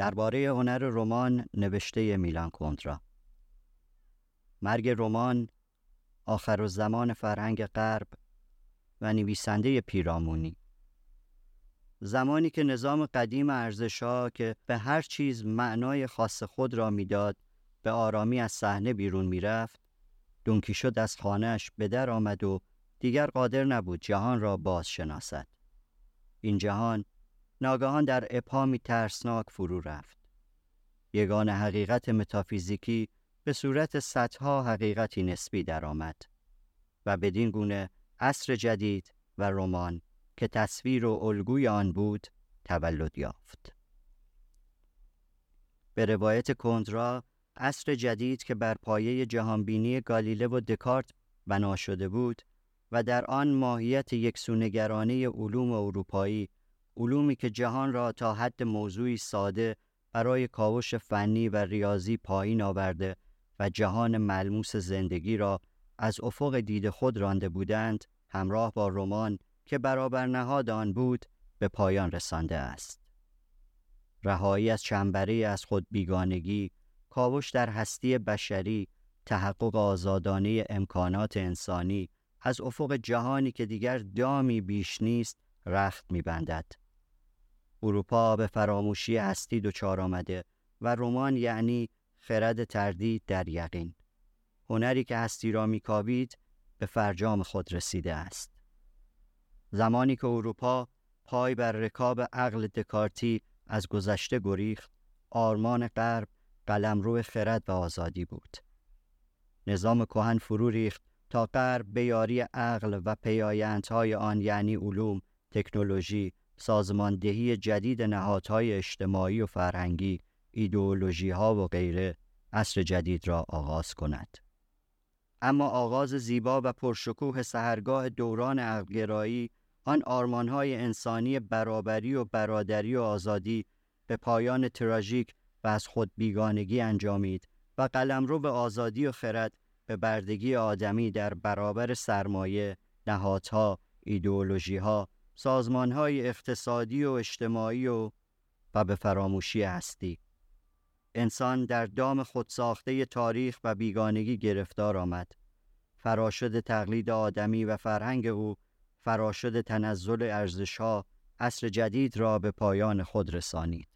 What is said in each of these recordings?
درباره هنر رمان نوشته میلان کندرا مرگ رمان آخر زمان فرهنگ غرب و نویسنده پیرامونی. زمانی که نظام قدیم ارزشها که به هر چیز معنای خاص خود را می‌داد به آرامی از صحنه بیرون می‌رفت شد از خانهش به در آمد و دیگر قادر نبود جهان را باز شناسد این جهان ناگهان در ابهامی ترسناک فرو رفت. یگان حقیقت متافیزیکی به صورت صدها حقیقتی نسبی درآمد و بدین گونه عصر جدید و رمان که تصویر و الگوی آن بود تولد یافت. به روایت کندرا عصر جدید که بر پایه جهانبینی گالیله و دکارت بنا شده بود و در آن ماهیت یکسونگرانه علوم اروپایی علومی که جهان را تا حد موضوعی ساده برای کاوش فنی و ریاضی پایین آورده و جهان ملموس زندگی را از افق دید خود رانده بودند همراه با رمان که برابر نهاد آن بود به پایان رسانده است. رهایی از چنبره از خود بیگانگی کاوش در هستی بشری تحقق آزادانه امکانات انسانی از افق جهانی که دیگر دامی بیش نیست رخت میبندد. اروپا به فراموشی هستی دچار آمده و رمان یعنی خرد تردید در یقین. هنری که هستی را میکاوید به فرجام خود رسیده است. زمانی که اروپا پای بر رکاب عقل دکارتی از گذشته گریخت آرمان غرب قلمرو خرد و آزادی بود. نظام کهن فرو ریخت تا غرب به یاری عقل و پیایندهای آن یعنی علوم تکنولوژی سازماندهی جدید نهادهای اجتماعی و فرهنگی ایدئولوژی ها و غیره عصر جدید را آغاز کند. اما آغاز زیبا و پرشکوه سهرگاه دوران عقلگرایی آن آرمانهای انسانی برابری و برادری و آزادی به پایان تراژیک و از خود بیگانگی انجامید و قلمرو به آزادی و خرد به بردگی آدمی در برابر سرمایه، نهادها، ایدئولوژیها، سازمانهای اقتصادی و اجتماعی و و به فراموشی هستی. انسان در دام خودساخته تاریخ و بیگانگی گرفتار آمد. فراشد تقلید آدمی و فرهنگ او، فراشد تنزل ارزشها، عصر جدید را به پایان خود رسانید.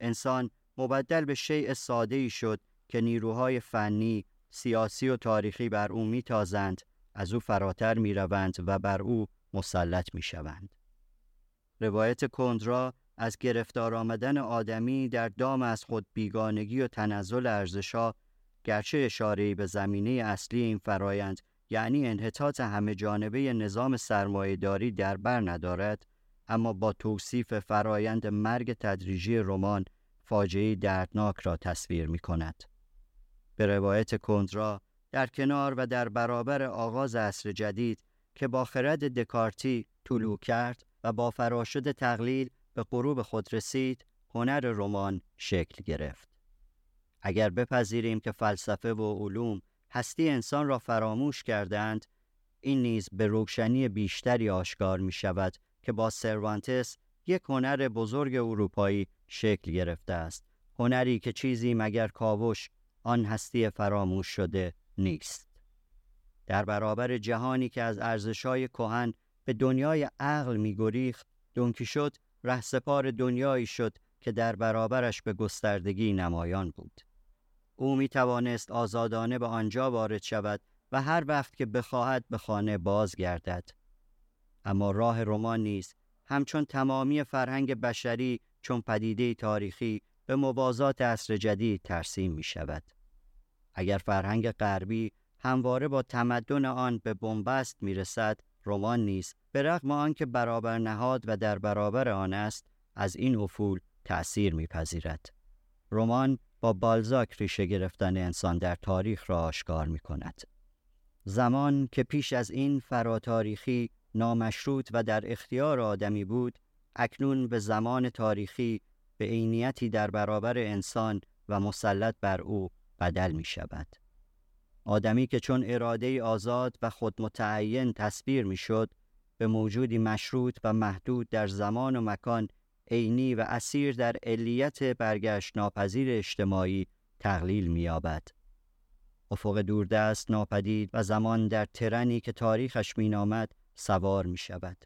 انسان مبدل به شیء ساده ای شد که نیروهای فنی، سیاسی و تاریخی بر او میتازند، از او فراتر می‌روند و بر او مسلط می‌شوند. روایت کندرا از گرفتار آمدن آدمی در دام از خود بیگانگی و تنزل ارزشها گرچه اشاره‌ای به زمینه اصلی این فرایند یعنی انحطاط همه جانبه نظام سرمایهداری در بر ندارد اما با توصیف فرایند مرگ تدریجی رمان فاجعه دردناک را تصویر می کند. به روایت کندرا در کنار و در برابر آغاز عصر جدید که با خرد دکارتی طلوع کرد و با فراشد تقلیل به غروب خود رسید هنر رمان شکل گرفت. اگر بپذیریم که فلسفه و علوم هستی انسان را فراموش کردند این نیز به روشنی بیشتری آشکار می شود که با سروانتس یک هنر بزرگ اروپایی شکل گرفته است. هنری که چیزی مگر کاوش آن هستی فراموش شده نیست. در برابر جهانی که از ارزشهای کهن به دنیای عقل میگریخت دونکیشوت رهسپار دنیایی شد که در برابرش به گستردگی نمایان بود او می توانست آزادانه به آنجا وارد شود و هر وقت که بخواهد به خانه بازگردد اما راه رمان نیز همچون تمامی فرهنگ بشری چون پدیده تاریخی به موازات عصر جدید ترسیم می شود. اگر فرهنگ غربی همواره با تمدن آن به بنبست می رسد، رمان نیست به رغم آنکه برابر نهاد و در برابر آن است از این افول تأثیر میپذیرد. رمان با بالزاک ریشه گرفتن انسان در تاریخ را آشکار می کند. زمان که پیش از این فراتاریخی نامشروط و در اختیار آدمی بود اکنون به زمان تاریخی به عینیتی در برابر انسان و مسلط بر او بدل می شود. آدمی که چون اراده آزاد و خود متعین تصویر می شد به موجودی مشروط و محدود در زمان و مکان عینی و اسیر در علیت برگشت ناپذیر اجتماعی تقلیل می‌یابد. افق دوردست ناپدید و زمان در ترنی که تاریخش مینامد سوار می شود.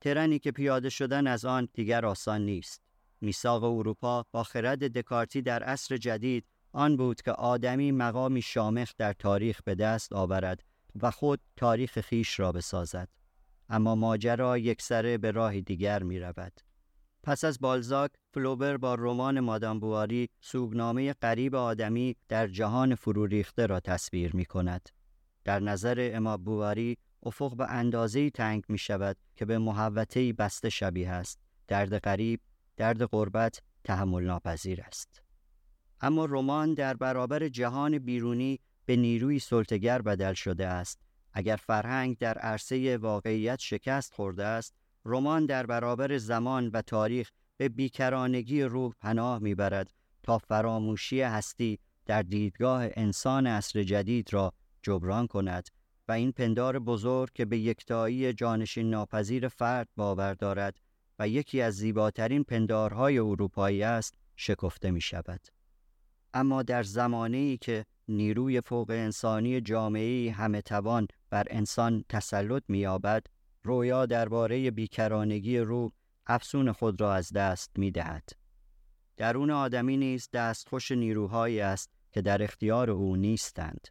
ترنی که پیاده شدن از آن دیگر آسان نیست. میثاق اروپا با خرد دکارتی در عصر جدید آن بود که آدمی مقامی شامخ در تاریخ به دست آورد و خود تاریخ خیش را بسازد. اما ماجرا یکسره به راه دیگر می رود. پس از بالزاک، فلوبر با رمان مادام بواری سوگنامه قریب آدمی در جهان فرو ریخته را تصویر می کند. در نظر اما بواری افق به اندازه تنگ می شود که به محوطه بسته شبیه است. درد غریب، درد غربت تحمل ناپذیر است. اما رمان در برابر جهان بیرونی به نیروی سلطگر بدل شده است. اگر فرهنگ در عرصه واقعیت شکست خورده است، رمان در برابر زمان و تاریخ به بیکرانگی روح پناه می‌برد تا فراموشی هستی در دیدگاه انسان عصر جدید را جبران کند و این پندار بزرگ که به یکتایی جانشین ناپذیر فرد باور دارد و یکی از زیباترین پندارهای اروپایی است شکفته می شود. اما در زمانی که نیروی فوق انسانی جامعه همه توان بر انسان تسلط می‌یابد رویا درباره بیکرانگی روح افسون خود را از دست می دهد. درون آدمی نیز دستخوش نیروهایی است که در اختیار او نیستند.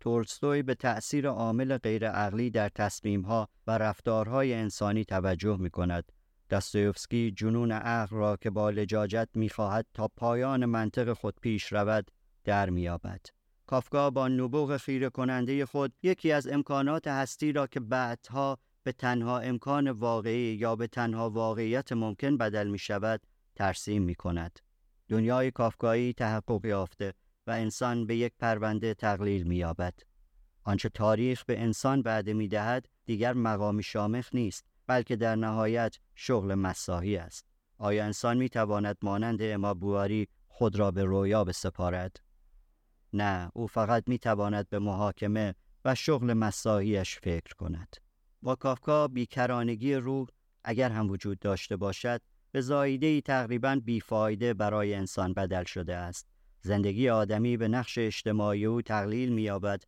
تولستوی به تأثیر عامل غیرعقلی در تصمیمها و رفتارهای انسانی توجه می کند. دستویفسکی جنون عقل را که با لجاجت می‌خواهد تا پایان منطق خود پیش رود در میابد. کافکا با نبوغ خیره کننده خود یکی از امکانات هستی را که بعدها به تنها امکان واقعی یا به تنها واقعیت ممکن بدل می شود ترسیم می کند. دنیای کافکایی تحقق یافته و انسان به یک پرونده تقلیل می یابد. آنچه تاریخ به انسان بعد می دهد دیگر مقامی شامخ نیست بلکه در نهایت شغل مساحی است. آیا انسان می تواند مانند اما بواری خود را به رویا بسپارد؟ نه، او فقط می تواند به محاکمه و شغل مساحیش فکر کند. با کافکا بیکرانگی روح اگر هم وجود داشته باشد به زایده تقریبا بیفایده برای انسان بدل شده است. زندگی آدمی به نقش اجتماعی او تقلیل می‌یابد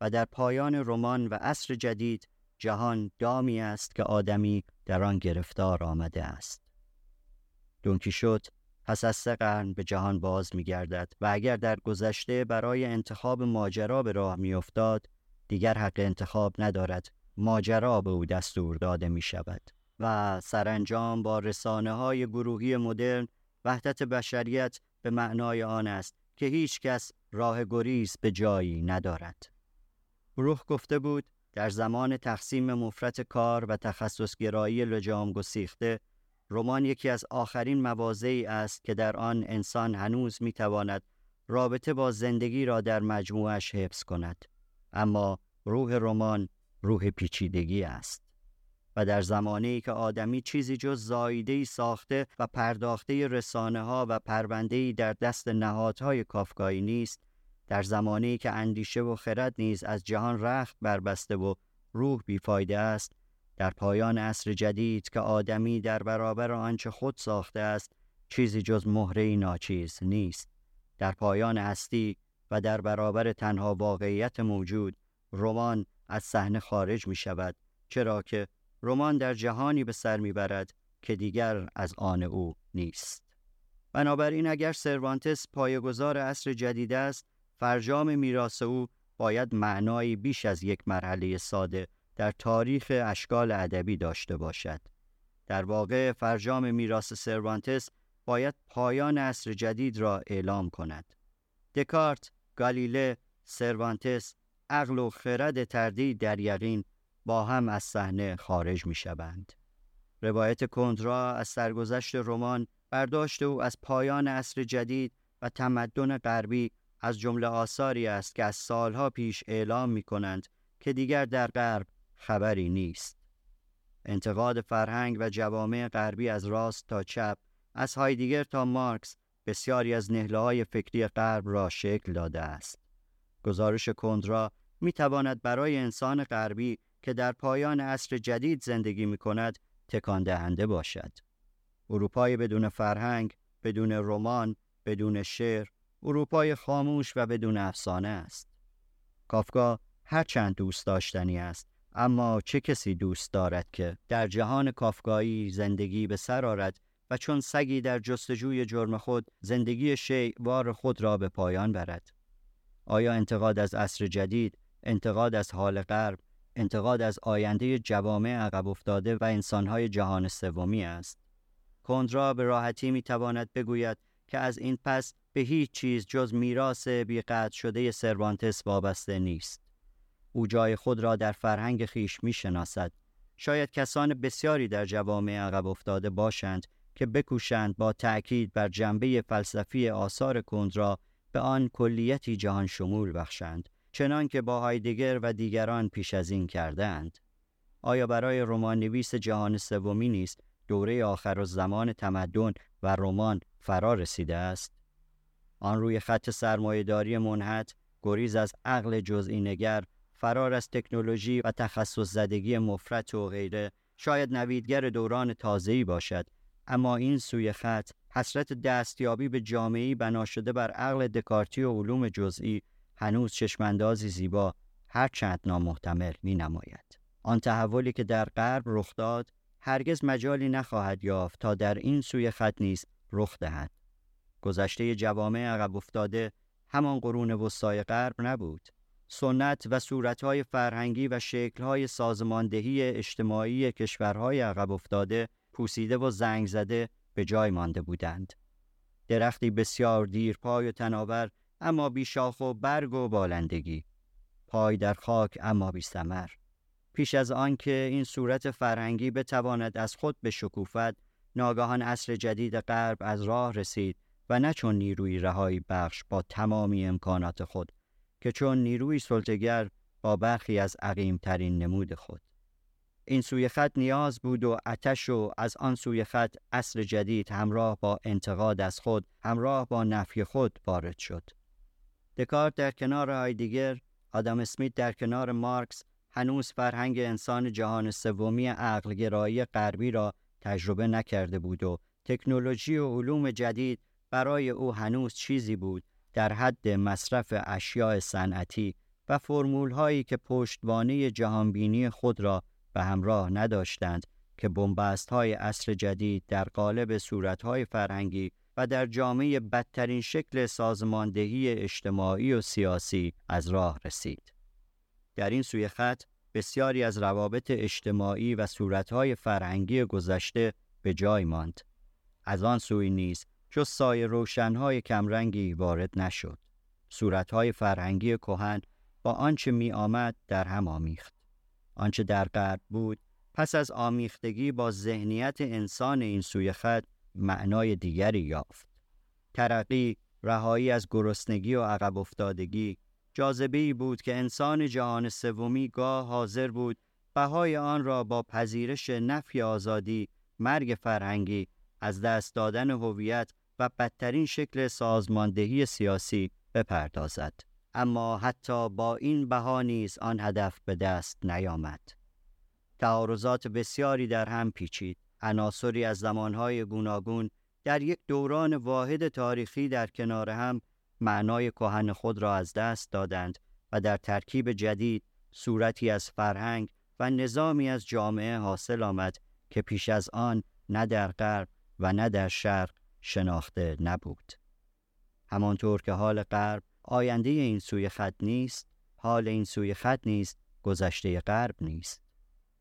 و در پایان رمان و عصر جدید جهان دامی است که آدمی در آن گرفتار آمده است. شد پس از سه قرن به جهان باز می گردد و اگر در گذشته برای انتخاب ماجرا به راه می افتاد دیگر حق انتخاب ندارد ماجرا به او دستور داده می شود و سرانجام با رسانه های گروهی مدرن وحدت بشریت به معنای آن است که هیچ کس راه گریز به جایی ندارد. روح گفته بود در زمان تقسیم مفرت کار و تخصصگرایی لجام گسیخته رمان یکی از آخرین مواضعی است که در آن انسان هنوز می‌تواند رابطه با زندگی را در مجموعش حفظ کند. اما روح رمان روح پیچیدگی است و در زمانی که آدمی چیزی جز زایدهی ساخته و پرداخته رسانه ها و پروندهی در دست نهادهای کافکایی نیست در زمانی که اندیشه و خرد نیز از جهان رخت بربسته و روح بیفایده است در پایان عصر جدید که آدمی در برابر آنچه خود ساخته است چیزی جز مهره ناچیز نیست. در پایان هستی و در برابر تنها واقعیت موجود رمان از صحنه خارج می شود چرا که رمان در جهانی به سر می‌برد که دیگر از آن او نیست. بنابراین اگر سروانتس پایگزار عصر جدید است فرجام میراث او باید معنایی بیش از یک مرحله ساده در تاریخ اشکال ادبی داشته باشد. در واقع فرجام میراث سروانتس باید پایان عصر جدید را اعلام کند. دکارت، گالیله، سروانتس، عقل و خرد تردید در یقین با هم از صحنه خارج می شوند. روایت کندرا از سرگذشت رمان برداشت او از پایان عصر جدید و تمدن غربی از جمله آثاری است که از سالها پیش اعلام می کنند که دیگر در غرب خبری نیست. انتقاد فرهنگ و جوامع غربی از راست تا چپ، از هایدیگر تا مارکس بسیاری از نهله های فکری غرب را شکل داده است. گزارش کندرا می تواند برای انسان غربی که در پایان عصر جدید زندگی می کند تکان دهنده باشد. اروپای بدون فرهنگ بدون رمان بدون شعر اروپای خاموش و بدون افسانه است. کافکا هرچند دوست داشتنی است اما چه کسی دوست دارد که در جهان کافکایی زندگی به سر آرد و چون سگی در جستجوی جرم خود زندگی شیعوار خود را به پایان برد؟ آیا انتقاد از عصر جدید انتقاد از حال غرب انتقاد از آینده جوامع عقب افتاده و انسانهای جهان سومی است؟ کندرا به راحتی می‌تواند بگوید که از این پس به هیچ چیز جز میراث بیقطع شده سروانتس وابسته نیست. او جای خود را در فرهنگ خیش می شناسد. شاید کسان بسیاری در جوامع عقب افتاده باشند که بکوشند با تأکید بر جنبه فلسفی آثار کندرا به آن کلیتی جهان شمول بخشند چنان که با هایدگر و دیگران پیش از این کردند آیا برای رمان نویس جهان سومی نیست دوره آخر و زمان تمدن و رمان فرا رسیده است؟ آن روی خط سرمایهداری منحت گریز از عقل جزئی نگر فرار از تکنولوژی و تخصص زدگی مفرط و غیره شاید نویدگر دوران تازه‌ای باشد اما این سوی خط حسرت دستیابی به جامعی بنا شده بر عقل دکارتی و علوم جزئی هنوز چشماندازی زیبا هرچند نامحتمل می نماید. آن تحولی که در غرب رخ داد هرگز مجالی نخواهد یافت تا در این سوی خط نیز رخ دهد. گذشته جوامع عقب افتاده همان قرون وسطای غرب نبود. سنت و صورتهای فرهنگی و شکلهای سازماندهی اجتماعی کشورهای عقب افتاده پوسیده و زنگ زده به جای مانده بودند. درختی بسیار دیرپای و تناور اما بی شاخ و برگ و بالندگی. پای در خاک اما بی سمر. پیش از آنکه این صورت فرهنگی بتواند از خود به شکوفت ناگهان عصر جدید غرب از راه رسید و نه چون نیروی رهایی بخش با تمامی امکانات خود که چون نیروی سلطگر با برخی از عقیمترین نمود خود. این سوی خط نیاز بود و اتش و از آن سوی خط عصر جدید همراه با انتقاد از خود همراه با نفی خود وارد شد. دکارت در کنار هایدیگر آدم اسمیت در کنار مارکس هنوز فرهنگ انسان جهان سومی عقلگرایی غربی را تجربه نکرده بود و تکنولوژی و علوم جدید برای او هنوز چیزی بود در حد مصرف اشیاء صنعتی و فرمول هایی که پشتوانه جهانبینی خود را به همراه نداشتند که بنبست های عصر جدید در قالب صورت های فرهنگی و در جامعه بدترین شکل سازماندهی اجتماعی و سیاسی از راه رسید. در این سوی خط بسیاری از روابط اجتماعی و صورتهای فرهنگی گذشته به جای ماند. از آن سوی نیز جز سایه روشنهای کمرنگی وارد نشد. صورتهای فرهنگی کهن با آنچه می آمد در هم آمیخت. آنچه در غرب بود پس از آمیختگی با ذهنیت انسان این سوی خط معنای دیگری یافت. ترقی، رهایی از گرسنگی و عقب افتادگی، جاذبه بود که انسان جهان سومی گاه حاضر بود بهای آن را با پذیرش نفی آزادی، مرگ فرهنگی، از دست دادن هویت و بدترین شکل سازماندهی سیاسی بپردازد. اما حتی با این بها نیز آن هدف به دست نیامد. تعارضات بسیاری در هم پیچید. عناصری از زمانهای گوناگون در یک دوران واحد تاریخی در کنار هم معنای کهن خود را از دست دادند و در ترکیب جدید صورتی از فرهنگ و نظامی از جامعه حاصل آمد که پیش از آن نه در غرب و نه در شرق شناخته نبود. همانطور که حال غرب آینده این سوی خط نیست، حال این سوی خط نیست، گذشته غرب نیست.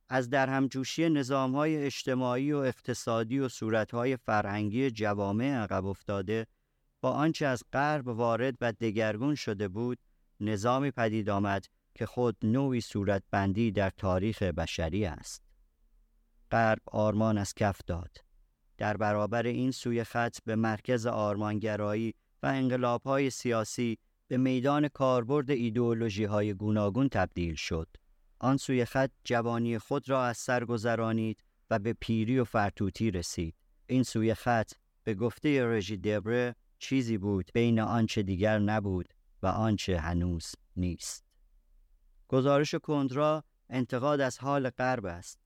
از در همجوشی نظامهای اجتماعی و اقتصادی و صورتهای فرهنگی جوامع عقب افتاده با آنچه از غرب وارد و دگرگون شده بود نظامی پدید آمد که خود نوعی صورتبندی در تاریخ بشری است. غرب آرمان از کف داد. در برابر این سوی خط به مرکز آرمانگرایی و انقلابهای سیاسی به میدان کاربرد ایدئولوژی های گوناگون تبدیل شد. آن سوی خط جوانی خود را از سر گذرانید و به پیری و فرتوتی رسید. این سوی خط به گفته رژی دبره چیزی بود بین آنچه دیگر نبود و آنچه هنوز نیست. گزارش کندرا انتقاد از حال غرب است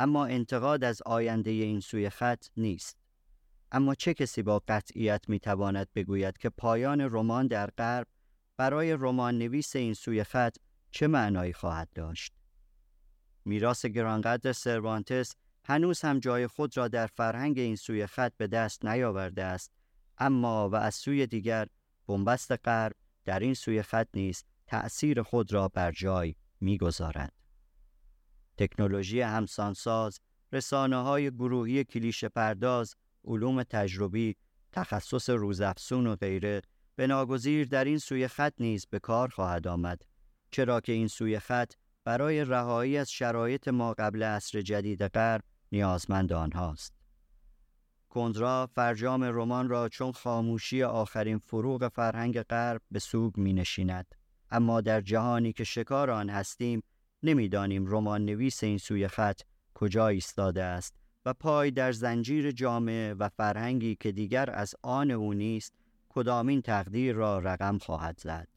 اما انتقاد از آینده این سوی خط نیست. اما چه کسی با قطعیت می‌تواند بگوید که پایان رمان در غرب برای رمان نویس این سوی خط چه معنایی خواهد داشت؟ میراث گرانقدر سروانتس هنوز هم جای خود را در فرهنگ این سوی خط به دست نیاورده است اما و از سوی دیگر بنبست غرب در این سوی خط نیز تأثیر خود را بر جای می‌گذارد. تکنولوژی همسانساز، رسانه های گروهی کلیشه پرداز، علوم تجربی، تخصص روزافزون و غیره به ناگزیر در این سوی خط نیز به کار خواهد آمد چرا که این سوی خط برای رهایی از شرایط ما قبل عصر جدید غرب نیازمند آنهاست. کندرا فرجام رمان را چون خاموشی آخرین فروغ فرهنگ غرب به سوگ می نشیند. اما در جهانی که شکار آن هستیم نمی‌دانیم رمان نویس این سوی خط کجا ایستاده است و پای در زنجیر جامعه و فرهنگی که دیگر از آن او نیست کدامین تقدیر را رقم خواهد زد.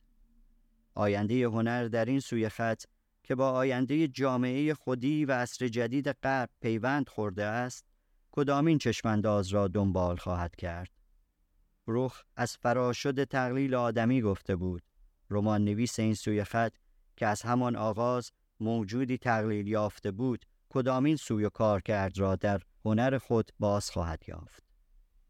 آینده هنر در این سوی خط که با آینده جامعه خودی و عصر جدید غرب پیوند خورده است کدامین چشمانداز را دنبال خواهد کرد روخ از فراشد تقلیل آدمی گفته بود رمان نویس این سوی خط که از همان آغاز موجودی تقلیل یافته بود کدامین سوی کار کرد را در هنر خود باز خواهد یافت.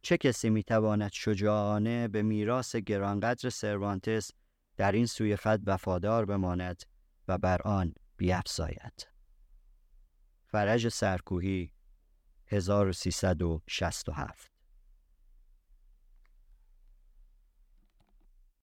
چه کسی می‌تواند شجاعانه به میراث گرانقدر سروانتس در این سوی خط وفادار بماند و بر آن بیافزاید فرج سرکوهی 1367